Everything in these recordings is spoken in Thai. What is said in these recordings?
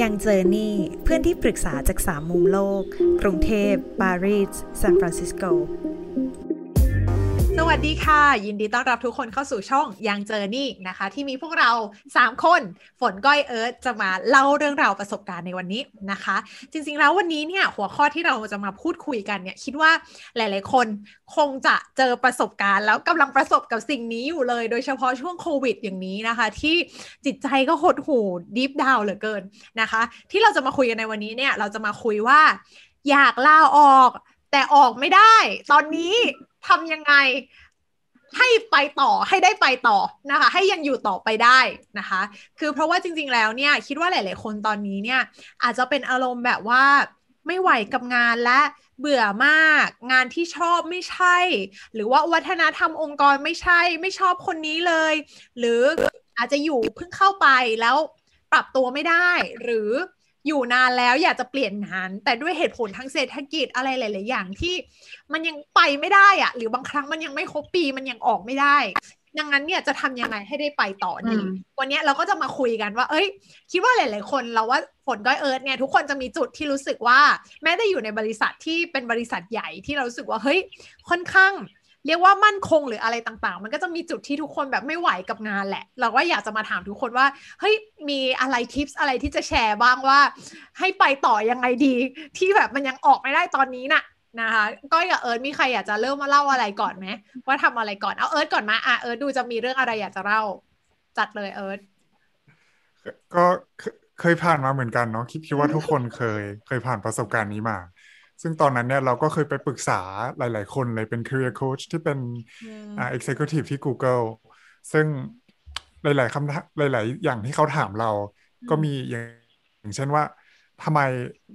ยังเจอนี่เพื่อนที่ปรึกษาจากสามมุมโลก กรุงเทพ ปารีสซานฟรานซิสโก วัสดีค่ะ ยินดีต้อนรับทุกคนเข้าสู่ช่องยังเจอนี่นะคะ ที่มีพวกเรา 3 คนฝนก้อยเอิร์ธจะมาเล่าเรื่องราวประสบการณ์ในวันนี้นะคะ จริงๆแล้ววันนี้เนี่ยหัวข้อที่เราจะมาพูดคุยกันเนี่ยคิดว่าหลายๆ คนคงจะเจอประสบการณ์ แล้วกำลังประสบกับสิ่งนี้อยู่เลย โดยเฉพาะช่วงโควิดอย่างนี้นะคะ ที่จิตใจก็หดหู่ดิฟดาวเหลือเกินนะคะ ที่เราจะมาคุยกันในวันนี้เนี่ยเราจะมาคุยว่า อยากลาออก แต่ออกไม่ได้ ตอนนี้ ทำยังไงให้ไปต่อให้ได้ไปต่อนะคะ ให้ยังอยู่ต่อไปได้นะคะ คือเพราะว่าจริง ๆ แล้วเนี่ย คิดว่าหลาย ๆ คนตอนนี้เนี่ย อาจจะเป็นอารมณ์แบบว่าไม่ไหวกับงานและเบื่อมาก งานที่ชอบไม่ใช่ หรือว่าวัฒนธรรมองค์กรไม่ใช่ ไม่ชอบคนนี้เลย หรืออาจจะอยู่เพิ่งเข้าไปแล้วปรับตัวไม่ได้ หรือ อยู่นานแล้วอยากจะเปลี่ยนงาน แต่ด้วยเหตุผลทางเศรษฐกิจอะไรหลาย ๆ อย่างที่มันยังไปไม่ได้อะหรือบางครั้งมันยังไม่ครบปีมันยังออกไม่ได้ ดังนั้นเนี่ยจะทำยังไงให้ได้ไปต่อดีวันนี้เราก็จะมาคุยกันว่า เอ้ย คิดว่าหลาย ๆ คนเราว่าฝนก้อยเอิร์ธเนี่ยทุกคนจะมีจุดที่รู้สึกว่า แม้แต่อยู่ในบริษัทที่เป็นบริษัทใหญ่ที่เรารู้สึกว่าเฮ้ยค่อนข้าง เรียกว่ามั่นคงหรืออะไรต่างๆ มันก็จะมีจุดที่ทุกคนแบบไม่ไหวกับงานแหละ เราก็อยากจะมาถามทุกคนว่าเฮ้ยมีอะไรทิปส์อะไรที่จะแชร์บ้างว่า ให้ไปต่อยังไงดี ที่แบบมันยังออกไม่ได้ตอนนี้น่ะนะคะก็อย่าเอิร์ธมีใครอยากจะเริ่มมาเล่าอะไรก่อนไหมว่าทำอะไรก่อนเอาเอิร์ธก่อนมาอะเอิร์ธดูจะมีเรื่องอะไรอยากจะเล่า จัดเลยเอิร์ธก็เคยผ่านมาเหมือนกันเนาะคิดคิดว่าทุกคนเคยเคยผ่านประสบการณ์นี้มา ซึ่งตอนนั้นเนี่ยเราก็เคยไปปรึกษาหลาย ๆ คนเลยเป็น career coach ที่เป็นอ่า executive ที่ Google ซึ่งหลาย ๆคำหลาย ๆ อย่างที่เขาถามเราก็มีอย่างเช่นว่าทำไม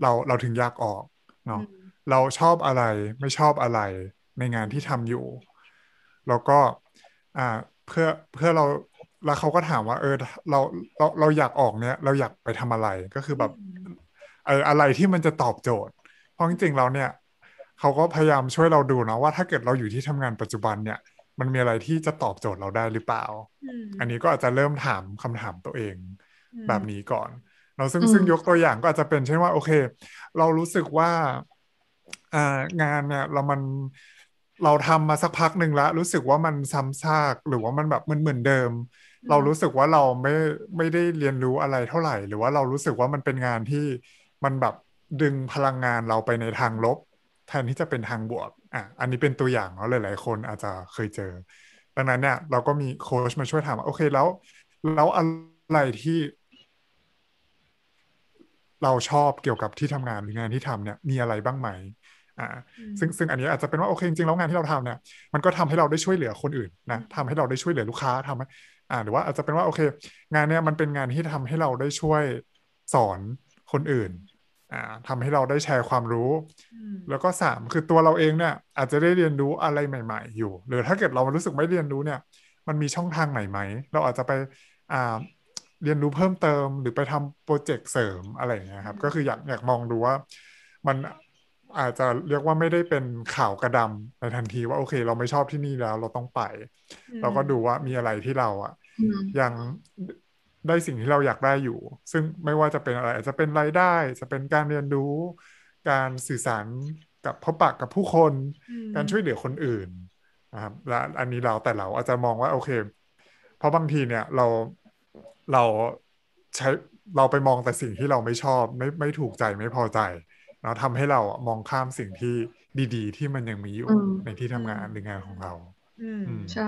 เราเราถึงอยากออกเนาะเราชอบอะไรไม่ชอบอะไรในงานที่ทำอยู่ แล้วก็อ่าเพื่อเพื่อเราแล้วเขาก็ถามว่า เออเราเราเราอยากออกเนี่ย เราอยากไปทำอะไรก็คือแบบเอออะไรที่มันจะตอบโจทย์เพ ราะจริงๆเราเนี่ยเขาก็พยายามช่วยเราดูนะว่าถ้าเกิดเราอยู่ที่ทำงานปัจจุบันเนี่ย มันมีอะไรที่จะตอบโจทย์เราได้หรือเปล่า อันนี้ก็อาจจะเริ่มถามคำถามตัวเองแบบนี้ก่อนเราซึ่งซึ่งยกตัวอย่างก็อาจจะเป็นเช่นว่าโอเค เรารู้สึกว่าอ่างานเนี่ยเรามันเราทำมาสักพักหนึ่งแล้วรู้สึกว่ามันซ้ำซากหรือว่ามันแบบมันเหมือนเดิม เรารู้สึกว่าเราไม่ไม่ได้เรียนรู้อะไรเท่าไหร่ หรือว่าเรารู้สึกว่ามันเป็นงานที่มันแบบ ดึงพลังงานเราไปในทางลบ แทนที่จะเป็นทางบวกอะอันนี้เป็นตัวอย่างเนาะหลาย ๆ คนอาจจะเคยเจอ ดังนั้นเนี่ย เราก็มีโค้ชมาช่วยถามโอเคแล้ว แล้วอะไรที่ เราชอบเกี่ยวกับที่ทำงานหรืองานที่ทำเนี่ย มีอะไรบ้างไหมอ่าซึ่งซึ่งอันนี้อาจจะเป็นว่าโอเคจริงๆแล้วงานที่เราทำเนี่ยมันก็ทำให้เราได้ช่วยเหลือคนอื่นนะทำให้เราได้ช่วยเหลือลูกค้าทำให้อ่าหรือว่าอาจจะเป็นว่าโอเค งานเนี้ยมันเป็นงานที่ทำให้เราได้ช่วยสอนคนอื่น อ่าทำให้เราได้แชร์ความรู้ แล้วก็สามคือตัวเราเองเนี่ย อาจจะได้เรียนรู้อะไรใหม่ ๆ อยู่ หรือถ้าเกิดเรารู้สึกไม่เรียนรู้เนี่ย มันมีช่องทางไหนไหมเราอาจจะไปอ่าเรียนรู้เพิ่มเติม หรือไปทำโปรเจกต์เสริมอะไรอย่างเงี้ยครับ ก็คืออยากอยากมองดูว่า มันอาจจะเรียกว่าไม่ได้เป็นข่าวกระดำในทันทีว่าโอเค เราไม่ชอบที่นี่แล้ว เราต้องไป เราก็ดูว่ามีอะไรที่เราอะยัง ได้สิ่งที่เราอยากได้อยู่ ซึ่งไม่ว่าจะเป็นอะไร อาจจะเป็นรายได้ จะเป็นการเรียนรู้ การสื่อสารกับพบปะกับผู้คน การช่วยเหลือคนอื่นนะครับและอันนี้เราแต่เราอาจจะมองว่าโอเค เพราะบางทีเนี่ยเราเราใช้เราไปมองแต่สิ่งที่เราไม่ชอบ ไม่ไม่ถูกใจไม่พอใจแล้วทำให้เรามองข้ามสิ่งที่ดีๆ ที่มันยังมีอยู่ในที่ทำงานหรืองานของเราใช่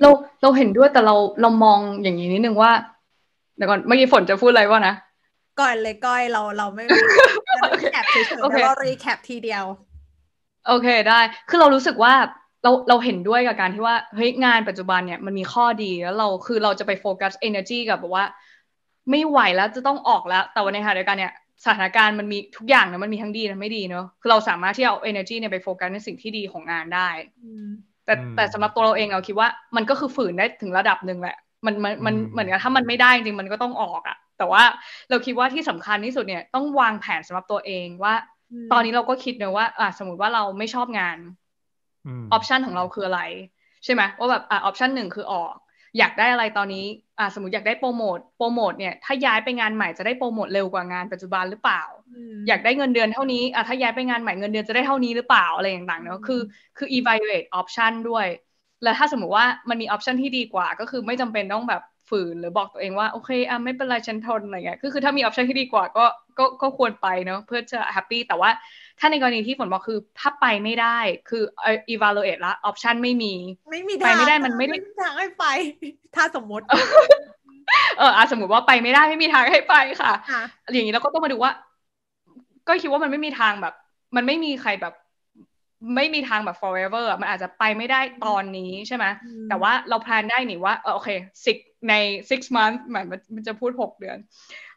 เราเราเห็นด้วยแต่เราเรามองอย่างนี้นิดนึงว่าเดี๋ยวก่อนเมื่อกี้ฝนจะพูดอะไรวะนะก่อนเลยก้อยเราเราไม่ recap เฉยๆแต่เรา recap ทีเดียว โอเคได้ คือเรารู้สึกว่าเราเราเห็นด้วยกับการที่ว่าเฮ้ยงานปัจจุบันเนี่ยมันมีข้อดีแล้วเราคือเราจะไปโฟกัส energy กับแบบว่า ไม่ไหวแล้วจะต้องออกแล้ว แต่วันในขณะเดียวกันเนี่ยสถานการณ์มันมีทุกอย่างนะมันมีทั้งดีและไม่ดีเนอะคือเราสามารถที่เอา energy เนี่ยไปโฟกัสในสิ่งที่ดีของงานได้แต่แต่สำหรับตัวเราเองเราคิดว่ามันก็คือฝืนได้ถึงระดับหนึ่งแหละ มันมันมันเหมือนกับถ้ามันไม่ได้จริงมันก็ต้องออกอะแต่ว่าเราคิดว่าที่สำคัญที่สุดเนี่ยต้องวางแผนสำหรับตัวเองว่า ตอนนี้เราก็คิดเนอะว่าอ่าสมมติว่าเราไม่ชอบงานออปชันของเราคืออะไร ใช่ไหมว่าแบบอ่าออปชันหนึ่งคือออกอยากได้อะไรตอนนี้อ่าสมมติอยากได้โปรโมท โปรโมทเนี่ยถ้าย้ายไปงานใหม่จะได้โปรโมทเร็วกว่างานปัจจุบันหรือเปล่า อยากได้เงินเดือนเท่านี้อะถ้าย้ายไปงานใหม่เงินเดือนจะได้เท่านี้หรือเปล่าอะไรต่างๆเนาะคือคือ evaluate option ด้วย แล้วถ้าสมมติว่ามันมี option ที่ดีกว่า ก็คือไม่จำเป็นต้องแบบฝืนหรือบอกตัวเองว่าโอเคอะไม่เป็นไรฉันทนอะไรเงี้ยคือคือถ้ามี option ที่ดีกว่าก็ก็ก็ควรไปเนาะเพื่อจะ happy แต่ว่าถ้าในกรณีที่ฝนบอกคือถ้าไปไม่ได้คือ evaluate ละ option ไม่มี ไม่มีไปไม่ได้มันไม่ได้ทางให้ไป ถ้าสมมติ เอออะสมมติว่าไปไม่ได้ไม่มีทางให้ไปค่ะค่ะ อย่างนี้เราก็ต้องมาดูว่า ก็คิดว่ามันไม่มีทางแบบ มันไม่มีใครแบบ ไม่มีทางแบบ forever อะมันอาจจะไปไม่ได้ตอนนี้ใช่ไหมอืมแต่ว่าเราแพลนได้นี่ว่าเออโอเค six ใน six month หมายมันมันจะพูดหกเดือน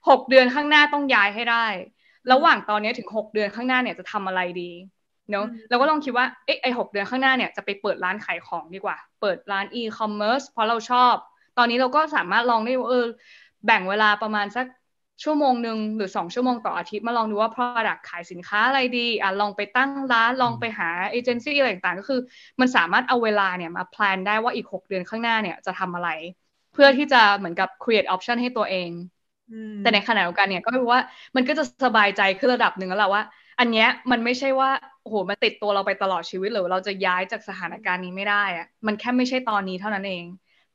หกเดือนข้างหน้าต้องย้ายให้ได้ ระหว่างตอนนี้ถึงหกเดือนข้างหน้าเนี่ยจะทำอะไรดีเนาะเราก็ลองคิดว่าเอ๊ะไอหกเดือนข้างหน้าเนี่ยจะไปเปิดร้านขายของดีกว่า เปิดร้าน e-commerce เพราะเราชอบ ตอนนี้เราก็สามารถลองได้ว่าเออแบ่งเวลาประมาณสัก ชั่วโมงหนึ่งหรือสองชั่วโมงต่ออาทิตย์มาลองดูว่า product ขายสินค้าอะไรดีอะลองไปตั้งร้านลองไปหาเอเจนซี่อะไรต่างๆ ก็คือ มันสามารถเอาเวลาเนี่ยมาแพลนได้ว่าอีกหกเดือนข้างหน้าเนี่ยจะทำอะไร เพื่อที่จะเหมือนกับ create option ให้ตัวเองอืมแต่ในขณะเดียวกันเนี่ยก็คือว่ามันก็จะสบายใจขึ้นระดับหนึ่งแล้วแหละว่า อันเนี้ยมันไม่ใช่ว่าโอ้โหมันติดตัวเราไปตลอดชีวิตหรือเราจะย้ายจากสถานการณ์นี้ไม่ได้อะมันแค่ไม่ใช่ตอนนี้เท่านั้นเอง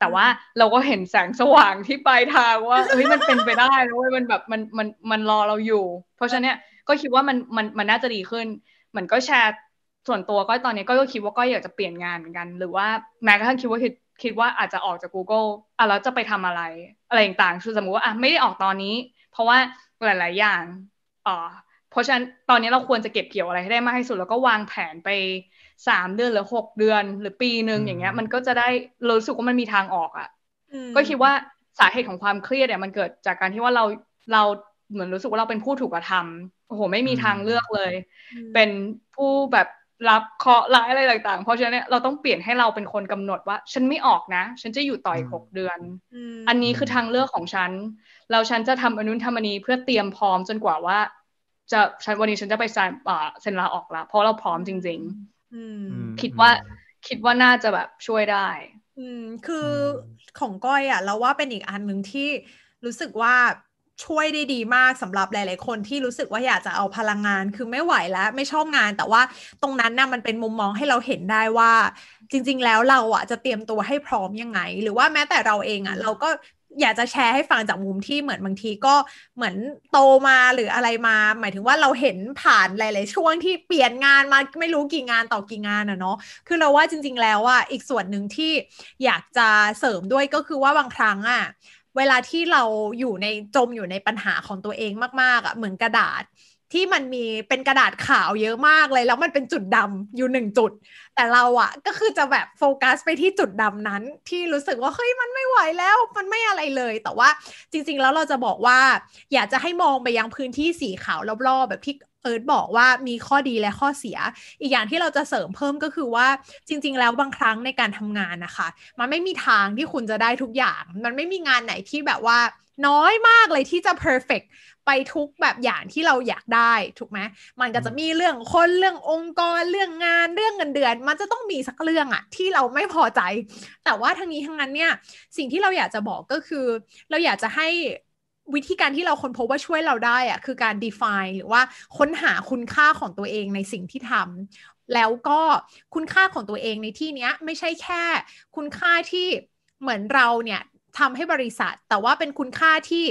แต่ว่าเราก็เห็นแสงสว่างที่ปลายทางว่าเฮ้ยมันเป็นไปได้นะเว้ยมันแบบมันมันมันรอเราอยู่ เพราะฉะนั้นเนี่ยก็คิดว่ามันมันมันน่าจะดีขึ้นเหมือนก็แชร์ส่วนตัวก็ตอนนี้ก็คิดว่าก็อยากจะเปลี่ยนงานเหมือนกัน หรือว่าแม้กระทั่งคิดว่าคิดคิดว่าอาจจะออกจาก Google อะแล้วจะไปทำอะไร อะไรต่างๆคือสมมติว่าอะไม่ได้ออกตอนนี้ เพราะว่าหลาย ๆ อย่างอ่า เพราะฉะนั้นตอนนี้เราควรจะเก็บเกี่ยวอะไรให้ได้มากที่สุด แล้วก็วางแผนไปสามเดือนหรือหกเดือน หรือปีหนึ่งอืมอย่างเงี้ย มันก็จะได้เรารู้สึกว่ามันมีทางออกอะ่ะอืมก็คิดว่าสาเหตุของความเครียดเนี่ยมันเกิดจากการที่ว่าเราเราเหมือนรู้สึกว่าเราเป็นผู้ถูกกระทำโอ้โห ไม่มีทางเลือกเลยอืมเป็นผู้แบบรับเคราะห์ร้ายอะไรต่างๆ เพราะฉะนั้นเนี่ยเราต้องเปลี่ยนให้เราเป็นคนกำหนดว่า ฉันไม่ออกนะ ฉันจะอยู่ต่ออีกอืมหกเดือนมอันนี้คือทางเลือกของฉันแล้วฉันจะทำอนนุนทำอันนี้เพื่อเตรียมพร้อมจนกว่าว่า จะฉันวันนี้ฉันจะไปเซ็นอ่าเซ็นลาออกแล้วเพราะเราพร้อมจริงอืมอืมๆคิดว่าคิดว่าน่าจะแบบช่วยได้ อืมคือของก้อยอะเราว่าเป็นอีกอันหนึ่งที่รู้สึกว่าช่วยได้ดีมากสำหรับหลาย ๆ คนที่รู้สึกว่าอยากจะเอาพลังงานคือไม่ไหวแล้วไม่ชอบงาน แต่ว่าตรงนั้นน่ะมันเป็นมุมมองให้เราเห็นได้ว่า จริง ๆ แล้วเราอะจะเตรียมตัวให้พร้อมยังไง หรือว่าแม้แต่เราเองอะ เราก็ อยากจะแชร์ให้ฟังจากมุมที่เหมือนบางทีก็เหมือนโตมาหรืออะไรมา หมายถึงว่าเราเห็นผ่านหลาย ๆ ช่วงที่เปลี่ยนงานมาไม่รู้กี่งานต่อกี่งานอะเนาะคือเราว่าจริง ๆ แล้วอะอีกส่วนหนึ่งที่อยากจะเสริมด้วยก็คือว่าบางครั้งอะเวลาที่เราอยู่ในจมอยู่ในปัญหาของตัวเองมาก ๆอะเหมือนกระดาษ ที่มันมีเป็นกระดาษขาวเยอะมากเลย แล้วมันเป็นจุดดำอยู่หนึ่งจุด แต่เราอะก็คือจะแบบโฟกัสไปที่จุดดำนั้น ที่รู้สึกว่าเฮ้ยมันไม่ไหวแล้ว มันไม่อะไรเลย แต่ว่าจริง ๆ แล้วเราจะบอกว่า อยากจะให้มองไปยังพื้นที่สีขาวรอบๆแบบที่เอิร์ธบอกว่ามีข้อดีและข้อเสีย อีกอย่างที่เราจะเสริมเพิ่มก็คือว่าจริง ๆ แล้วบางครั้งในการทำงานนะคะ มันไม่มีทางที่คุณจะได้ทุกอย่าง มันไม่มีงานไหนที่แบบว่าน้อยมากเลยที่จะ perfect ไปทุกแบบอย่างที่เราอยากได้ถูกไหมมันก็จะมีเรื่องคนเรื่ององค์กรเรื่องงานเรื่องเงินเดือน มันจะต้องมีสักเรื่องอะที่เราไม่พอใจ แต่ว่าทั้งนี้ทั้งนั้นเนี่ยสิ่งที่เราอยากจะบอกก็คือ เราอยากจะให้วิธีการที่เราค้นพบว่าช่วยเราได้อะคือการ define หรือว่าค้นหาคุณค่าของตัวเองในสิ่งที่ทำแล้วก็คุณค่าของตัวเองในที่เนี้ยไม่ใช่แค่คุณค่าที่เหมือนเราเนี่ยทำให้บริษัท แต่ว่าเป็นคุณค่าที่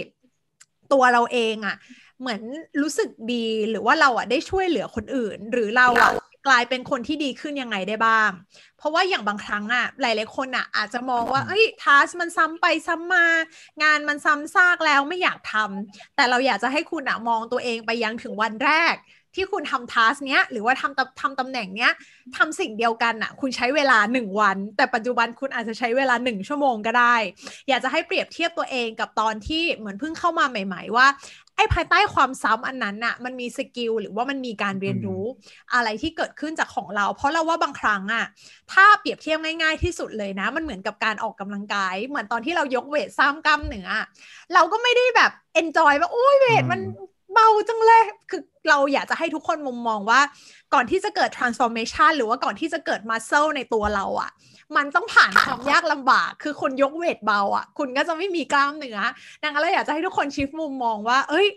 ตัวเราเองอะเหมือนรู้สึกดีหรือว่าเราอะได้ช่วยเหลือคนอื่น หรือเราอะกลายเป็นคนที่ดีขึ้นยังไงได้บ้าง เพราะว่าอย่างบางครั้งอะหลายๆคนอะอาจจะมองว่า เอ้ยทัสมันซ้ำไปซ้ำมา งานมันซ้ำซากแล้วไม่อยากทำแต่เราอยากจะให้คุณอะมองตัวเองไปยังถึงวันแรก ที่คุณทำทัสเนี้ยหรือว่าทำตำทำตำแหน่งเนี้ยทำสิ่งเดียวกันอะคุณใช้เวลา 1 วัน แต่ปัจจุบันคุณอาจจะใช้เวลา 1 ชั่วโมงก็ได้ อยากจะให้เปรียบเทียบตัวเองกับตอนที่เหมือนเพิ่งเข้ามาใหม่ ๆ ว่าไอ้ภายใต้ความซ้ำอันนั้นน่ะมันมี skill หรือว่ามันมีการเรียนรู้อะไรที่เกิดขึ้นจากของเรา เพราะเราว่าบางครั้งอะถ้าเปรียบเทียบง่าย ๆ ที่สุดเลยนะ มันเหมือนกับการออกกำลังกาย เหมือนตอนที่เรายก weight ซ้ำกล้ามเนื้อเราก็ไม่ได้แบบ enjoy ว่าโอ้ย weight มันเบาจังเลยคือ เราอยากจะให้ทุกคนมุมมองว่า ก่อนที่จะเกิด transformation หรือว่าก่อนที่จะเกิด muscle ในตัวเราอะมันต้องผ่านความยากลำบาก คือคนยกเวทเบาอะคุณก็จะไม่มีกล้ามเนื้อดังนั้นเราอยากจะให้ทุกคนชิฟมุมมองว่า เอ้ย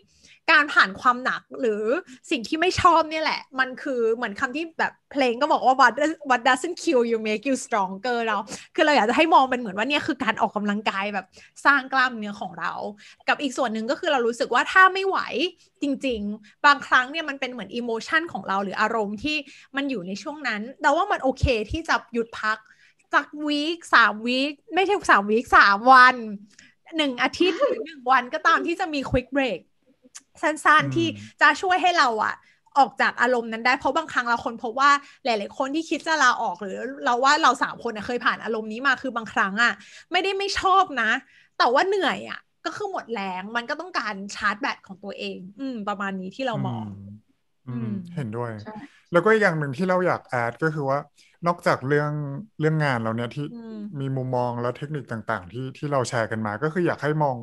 การผ่านความหนักหรือสิ่งที่ไม่ชอบเนี่ยแหละ มันคือเหมือนคำที่แบบเพลงก็บอกว่า what what doesn't kill you make you stronger เรา คือเราอยากจะให้มองเป็นเหมือนว่าเนี่ยคือการออกกำลังกายแบบสร้างกล้ามเนื้อของเรา กับอีกส่วนหนึ่งก็คือเรารู้สึกว่าถ้าไม่ไหวจริง ๆ บางครั้งเนี่ยมันเป็นเหมือนอิโมชันของเราหรืออารมณ์ที่มันอยู่ในช่วงนั้นแต่ว่ามันโอเคที่จะหยุดพักจากวีคสามวีคไม่ใช่สามวีคสามวันหนึ่งอาทิตย์หรือหนึ่งวันก็ตามที่จะมีควิกเบรก สั้นๆ ที่จะช่วยให้เราอะออกจากอารมณ์นั้นได้เพราะบางครั้งเราคนพบว่าหลาย ๆ คนที่คิดจะลาออกหรือ เราว่าเราสามคนเคยผ่านอารมณ์นี้มาคือบางครั้งอะไม่ได้ไม่ชอบนะ แต่ว่าเหนื่อยอะก็คือหมดแรงมันก็ต้องการชาร์จแบตของตัวเอง อืม ประมาณนี้ที่เรามองอืมเห็นด้วย แล้วก็อีกอย่างหนึ่งที่เราอยากแอดก็คือว่านอกจากเรื่องเรื่องงานเราเนี่ยที่มีมุมมองและเทคนิคต่าง ๆ ที่ที่เราแชร์กันมา ก็คืออยากให้มอง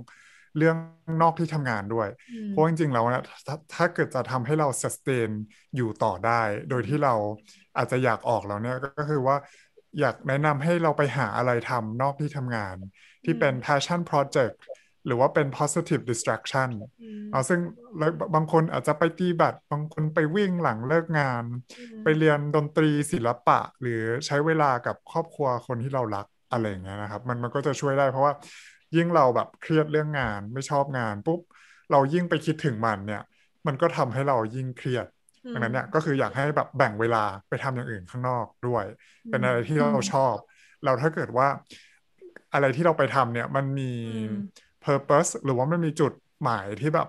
เรื่องนอกที่ทำงานด้วย เพราะจริงๆแล้วนะถ้าถ้าเกิดจะทำให้เรา sustain อยู่ต่อได้ โดยที่เราอาจจะอยากออกแล้วเนี่ยก็คือว่าอยากแนะนำให้เราไปหาอะไรทำนอกที่ทำงาน ที่เป็น passion project หรือว่าเป็น positive distraction เอาซึ่งบางคนอาจจะไปตีบัตรบางคนไปวิ่งหลังเลิกงาน ไปเรียนดนตรีศิลปะ หรือใช้เวลากับครอบครัวคนที่เรารักอะไรอย่างเงี้ยนะครับ มันมันก็จะช่วยได้เพราะว่า ยิ่งเราแบบเครียดเรื่องงานไม่ชอบงานปุ๊บเรายิ่งไปคิดถึงมันเนี่ย มันก็ทำให้เรายิ่งเครียดดังนั้นเนี่ยก็คืออยากให้แบบแบ่งเวลาไปทำอย่างอื่นข้างนอกด้วย เป็นอะไรที่เราชอบ เราถ้าเกิดว่าอะไรที่เราไปทำเนี่ยมันมี purpose หรือว่ามันมีจุดหมายที่แบบ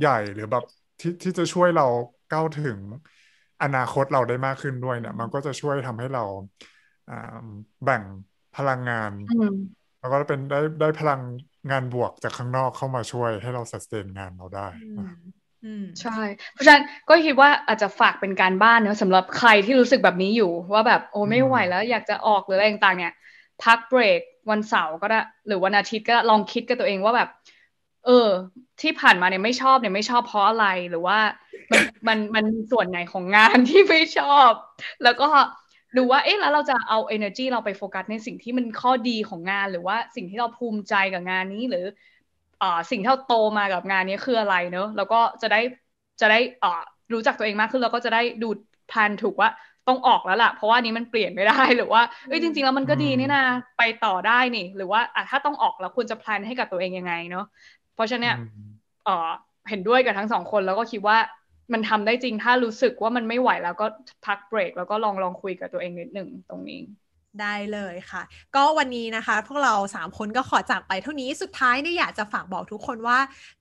ใหญ่หรือแบบที่ที่จะช่วยเราก้าวถึงอนาคตเราได้มากขึ้นด้วยเนี่ย มันก็จะช่วยทำให้เราแบ่งพลังงาน แล้วก็เป็นได้ได้พลังงานบวกจากข้างนอกเข้ามาช่วยให้เราสแตนงานเราได้ใช่ เพราะฉะนั้นก็คิดว่าอาจจะฝากเป็นการบ้านเนอะสำหรับใครที่รู้สึกแบบนี้อยู่ ว่าแบบโอ้ไม่ไหวแล้วอยากจะออกหรืออะไรต่างๆ เนี่ย พักเบรกวันเสาร์ก็ได้หรือวันอาทิตย์ก็ลองคิดกับตัวเองว่าแบบ เออ ที่ผ่านมาเนี่ยไม่ชอบเนี่ยไม่ชอบเพราะอะไรหรือว่ามันมันมันส่วนไหนของงานที่ไม่ชอบ แล้วก็ ดูว่าเอ๊ะแล้วเราจะเอา energy เราไปโฟกัสในสิ่งที่มันข้อดีของงาน หรือว่าสิ่งที่เราภูมิใจกับงานนี้หรืออ่าสิ่งที่เราโตมากับงานนี้คืออะไรเนอะแล้วก็จะได้จะได้อ่ารู้จักตัวเองมากขึ้นแล้วก็จะได้ดูแพลนถูกว่าต้องออกแล้วล่ะ เพราะว่านี้มันเปลี่ยนไม่ได้หรือว่าเอ้ยจริง ๆ แล้วมันก็ดีนี่นะไปต่อได้นี่ หรือว่าอะถ้าต้องออกแล้วควรจะแพลนให้กับตัวเองยังไงเนาะเพราะฉะนั้นเนี่ยเออเห็นด้วยกับทั้งสองคนแล้วก็คิดว่า มันทำได้จริงถ้ารู้สึกว่ามันไม่ไหวแล้วก็พักเบรกแล้วก็ลองลองคุยกับตัวเองนิดหนึ่งตรงนี้ ได้เลยค่ะ ก็วันนี้นะคะ พวกเราสามคนก็ขอจากไปเท่านี้สุดท้ายเนี่ยอยากจะฝากบอกทุกคนว่า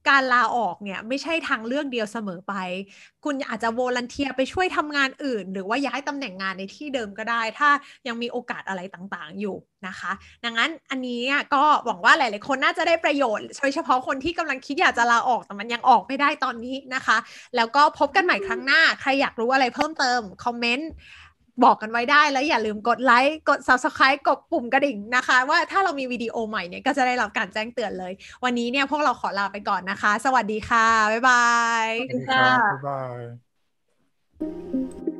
การลาออกเนี่ยไม่ใช่ทางเลือกเดียวเสมอไป คุณอาจจะโวลันเทียไปช่วยทำงานอื่น หรือว่าย้ายตำแหน่งงานในที่เดิมก็ได้ ถ้ายังมีโอกาสอะไรต่างๆอยู่นะคะ ดังนั้นอันนี้ก็หวังว่าหลายๆคนน่าจะได้ประโยชน์โดยเฉพาะคนที่กำลังคิดอยากจะลาออกแต่มันยังออกไม่ได้ตอนนี้นะคะ แล้วก็พบกันใหม่ครั้งหน้าใครอยากรู้อะไรเพิ่มเติมคอมเมนต์ บอกกันไว้ได้ แล้วอย่าลืมกดไลค์ กด subscribe กดปุ่มกระดิ่งนะคะ ว่าถ้าเรามีวิดีโอใหม่เนี่ยก็จะได้รับการแจ้งเตือนเลย วันนี้เนี่ยพวกเราขอลาไปก่อนนะคะ สวัสดีค่ะ บ๊ายบาย สวัสดีค่ะบ๊ายบาย